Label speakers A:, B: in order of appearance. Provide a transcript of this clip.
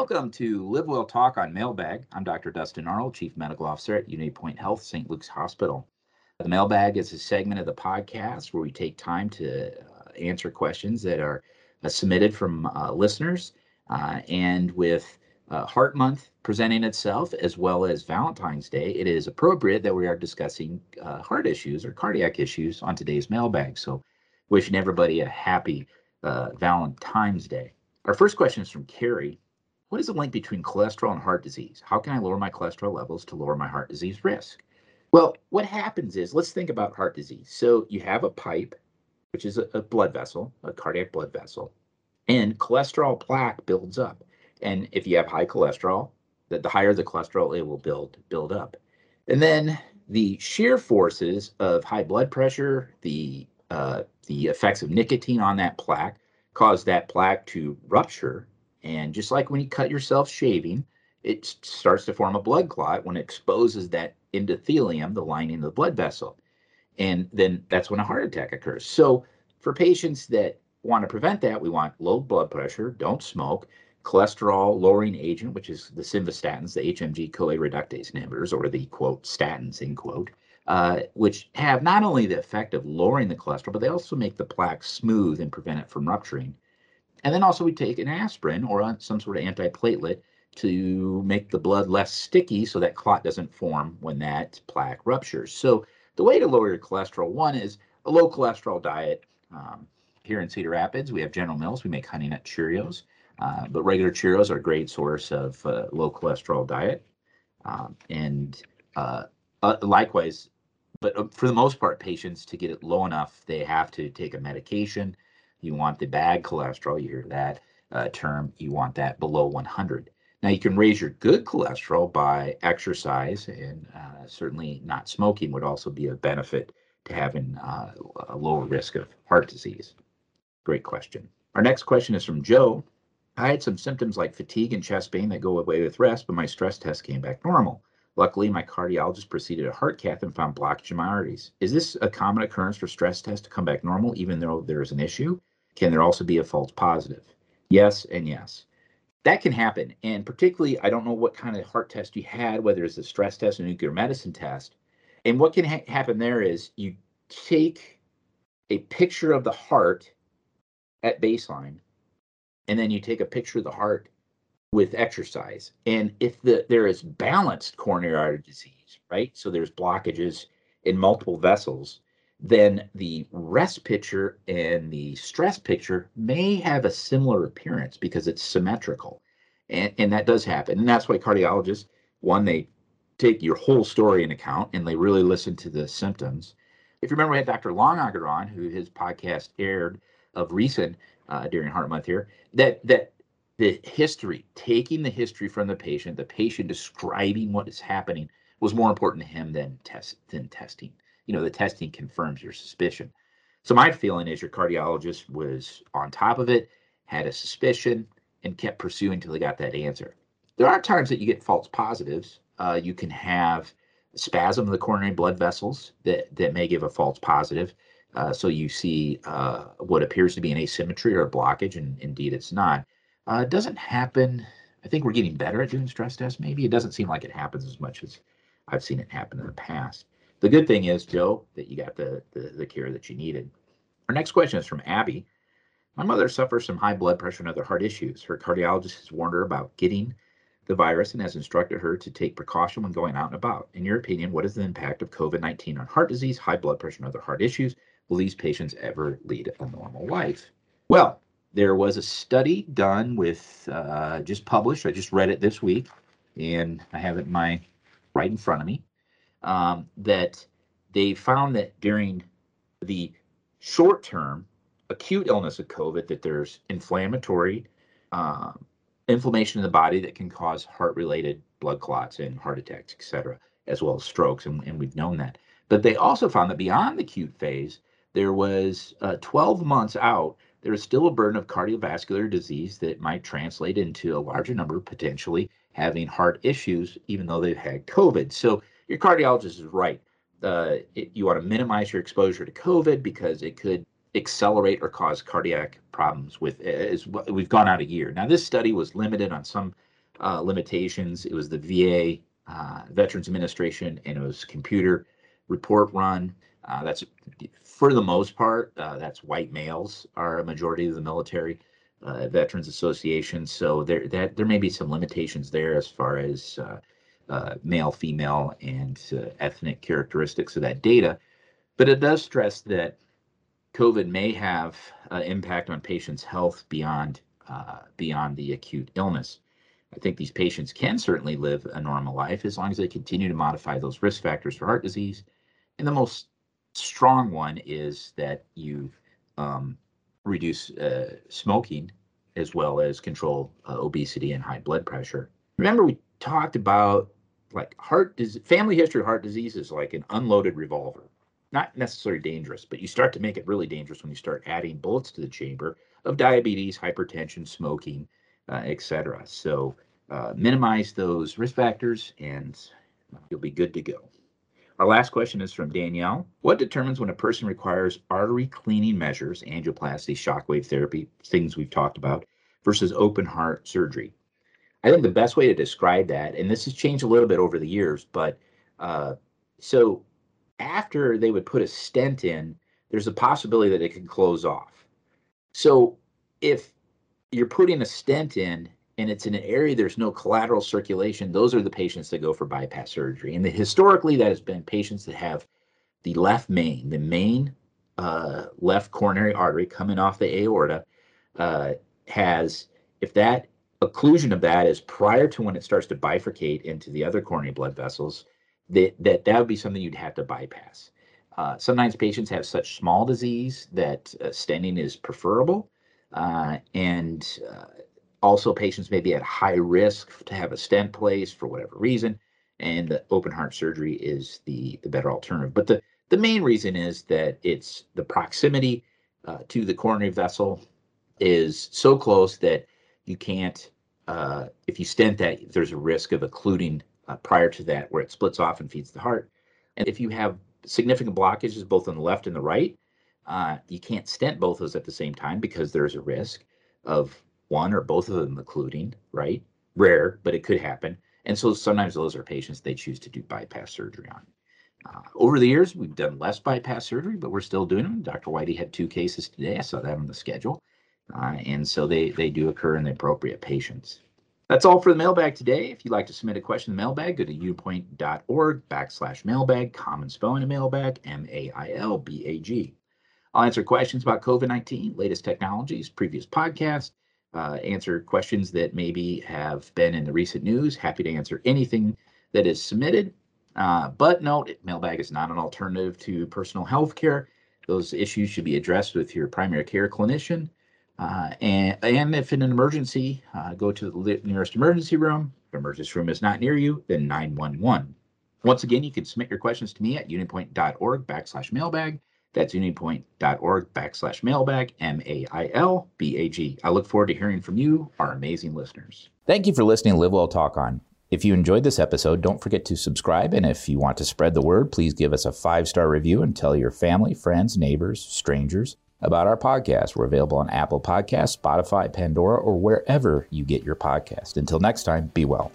A: Welcome to Live Well Talk on Mailbag. I'm Dr. Dustin Arnold, Chief Medical Officer at Unity Point Health, St. Luke's Hospital. The Mailbag is a segment of the podcast where we take time to uh, answer questions that are uh, submitted from uh, listeners. Uh, and with uh, Heart Month presenting itself, as well as Valentine's Day, it is appropriate that we are discussing uh, heart issues or cardiac issues on today's mailbag. So, wishing everybody a happy Valentine's Day. Our first question is from Carrie. What is the link between cholesterol and heart disease? How can I lower my cholesterol levels to lower my heart disease risk? Well, what happens is let's think about heart disease. So, you have a pipe, which is a, a blood vessel, a cardiac blood vessel, and cholesterol plaque builds up and if you have high cholesterol, that the higher the cholesterol, it will build build up. And then the shear forces of high blood pressure, the uh, the effects of nicotine on that plaque cause that plaque to rupture. And just like when you cut yourself shaving, it starts to form a blood clot when it exposes that endothelium, the lining of the blood vessel. And then that's when a heart attack occurs. So for patients that want to prevent that, we want low blood pressure, don't smoke, cholesterol lowering agent, which is the simvastatins, the HMG CoA reductase inhibitors, or the quote statins, end quote, uh, which have not only the effect of lowering the cholesterol, but they also make the plaque smooth and prevent it from rupturing. And then also we take an aspirin or some sort of antiplatelet to make the blood less sticky so that clot doesn't form when that plaque ruptures. So the way to lower your cholesterol, one is a low cholesterol diet. Um, here in Cedar Rapids, we have General Mills. We make Honey Nut Cheerios. Uh, but regular Cheerios are a great source of uh, low cholesterol diet. Um, and uh, uh likewise, but uh, for the most part, patients to get it low enough, they have to take a medication. You want the bad cholesterol, you hear that uh, term, you want that below 100. Now, you can raise your good cholesterol by exercise, and uh, certainly not smoking would also be a benefit to having uh, a lower risk of heart disease. Great question. Our next question is from Joe. I had some symptoms like fatigue and chest pain that go away with rest, but my stress test came back normal. Luckily, my cardiologist proceeded a heart cath and found blockage in my arteries. Is this a common occurrence for stress tests to come back normal, even though there is an issue? Can there also be a false positive? Yes, and yes. That can happen. And particularly, I don't know what kind of heart test you had, whether it's a stress test or nuclear medicine test. And what can ha- happen there is you take a picture of the heart at baseline and then you take a picture of the heart with exercise. And if the there is balanced coronary artery disease, right? So there's blockages in multiple vessels, then the rest picture and the stress picture may have a similar appearance because it's symmetrical. And, and that does happen. And that's why cardiologists, one, they take your whole story in account and they really listen to the symptoms. If you remember, we had Dr. Longauger on, who his podcast aired of recent uh, during Heart Month here, that that the history, taking the history from the patient, the patient describing what is happening, was more important to him than test than testing. You know, the testing confirms your suspicion. So my feeling is your cardiologist was on top of it, had a suspicion, and kept pursuing until they got that answer. There are times that you get false positives. Uh, you can have spasm of the coronary blood vessels that that may give a false positive. Uh, so you see uh, what appears to be an asymmetry or a blockage, and indeed it's not. Uh, it doesn't happen. I think we're getting better at doing stress tests. Maybe it doesn't seem like it happens as much as I've seen it happen in the past. The good thing is, Joe, that you got the, the, the care that you needed. Our next question is from Abby. My mother suffers from high blood pressure and other heart issues. Her cardiologist has warned her about getting the virus and has instructed her to take precaution when going out and about. In your opinion, what is the impact of COVID 19 on heart disease, high blood pressure, and other heart issues? will these patients ever lead a normal life? Well, there was a study done with uh, just published. I just read it this week, and I have it in my right in front of me. Um, that they found that during the short term acute illness of COVID, that there's inflammatory um, inflammation in the body that can cause heart related blood clots and heart attacks, et cetera, as well as strokes. And, and we've known that. But they also found that beyond the acute phase, there was uh, 12 months out, there is still a burden of cardiovascular disease that might translate into a larger number potentially having heart issues, even though they've had COVID. So your cardiologist is right. Uh, it, you want to minimize your exposure to COVID because it could accelerate or cause cardiac problems with as we've gone out a year. Now this study was limited on some uh, limitations. It was the VA, uh, Veterans Administration, and it was computer report run. Uh, that's for the most part, uh, that's white males are a majority of the military uh, Veterans Association. So there that there may be some limitations there as far as male, female, and ethnic characteristics of that data. But it does stress that COVID may have an impact on patients' health beyond uh, beyond the acute illness. I think these patients can certainly live a normal life as long as they continue to modify those risk factors for heart disease. And the most strong one is that you um, reduce uh, smoking as well as control uh, obesity and high blood pressure. Remember, we talked about like heart disease, family history of heart disease is like an unloaded revolver. Not necessarily dangerous, but you start to make it really dangerous when you start adding bullets to the chamber of diabetes, hypertension, smoking, uh, etc. So uh, minimize those risk factors and you'll be good to go. Our last question is from Danielle. What determines when a person requires artery cleaning measures, angioplasty, shockwave therapy, things we've talked about, versus open heart surgery? I think the best way to describe that, and this has changed a little bit over the years, but uh, so after they would put a stent in, there's a possibility that it could close off. So if you're putting a stent in and it's in an area there's no collateral circulation, those are the patients that go for bypass surgery. And the, historically, that has been patients that have the left main, the main uh, left coronary artery coming off the aorta, uh, has if that occlusion of that is prior to when it starts to bifurcate into the other coronary blood vessels, that that, that would be something you'd have to bypass. Uh, sometimes patients have such small disease that uh, stenting is preferable, uh, and uh, also patients may be at high risk to have a stent placed for whatever reason, and the open heart surgery is the the better alternative. But the the main reason is that it's the proximity uh, to the coronary vessel is so close that you can't. Uh, if you stent that, there's a risk of occluding uh, prior to that, where it splits off and feeds the heart. And if you have significant blockages both on the left and the right, uh, you can't stent both those at the same time because there's a risk of one or both of them occluding, right? Rare, but it could happen. And so sometimes those are patients they choose to do bypass surgery on. Uh, over the years, we've done less bypass surgery, but we're still doing them. Dr. Whitey had two cases today. I saw that on the schedule. Uh, and so they, they do occur in the appropriate patients. That's all for the mailbag today. If you'd like to submit a question in the mailbag, go to unitypoint.org backslash mailbag, common spelling of mailbag, M-A-I-L-B-A-G. I'll answer questions about COVID-19, latest technologies, previous podcasts, uh, answer questions that maybe have been in the recent news. Happy to answer anything that is submitted. Uh, but note, mailbag is not an alternative to personal health care. Those issues should be addressed with your primary care clinician. Uh, and, and if in an emergency, uh, go to the nearest emergency room. If emergency room is not near you, then 911. Once again, you can submit your questions to me at unitypoint.org backslash mailbag. That's unitypoint.org backslash mailbag, M A I L B A G. I look forward to hearing from you, our amazing listeners.
B: Thank you for listening Live Well Talk On. If you enjoyed this episode, don't forget to subscribe. And if you want to spread the word, please give us a five star review and tell your family, friends, neighbors, strangers about our podcast. We're available on Apple Podcasts, Spotify, Pandora, or wherever you get your podcast. Until next time, be well.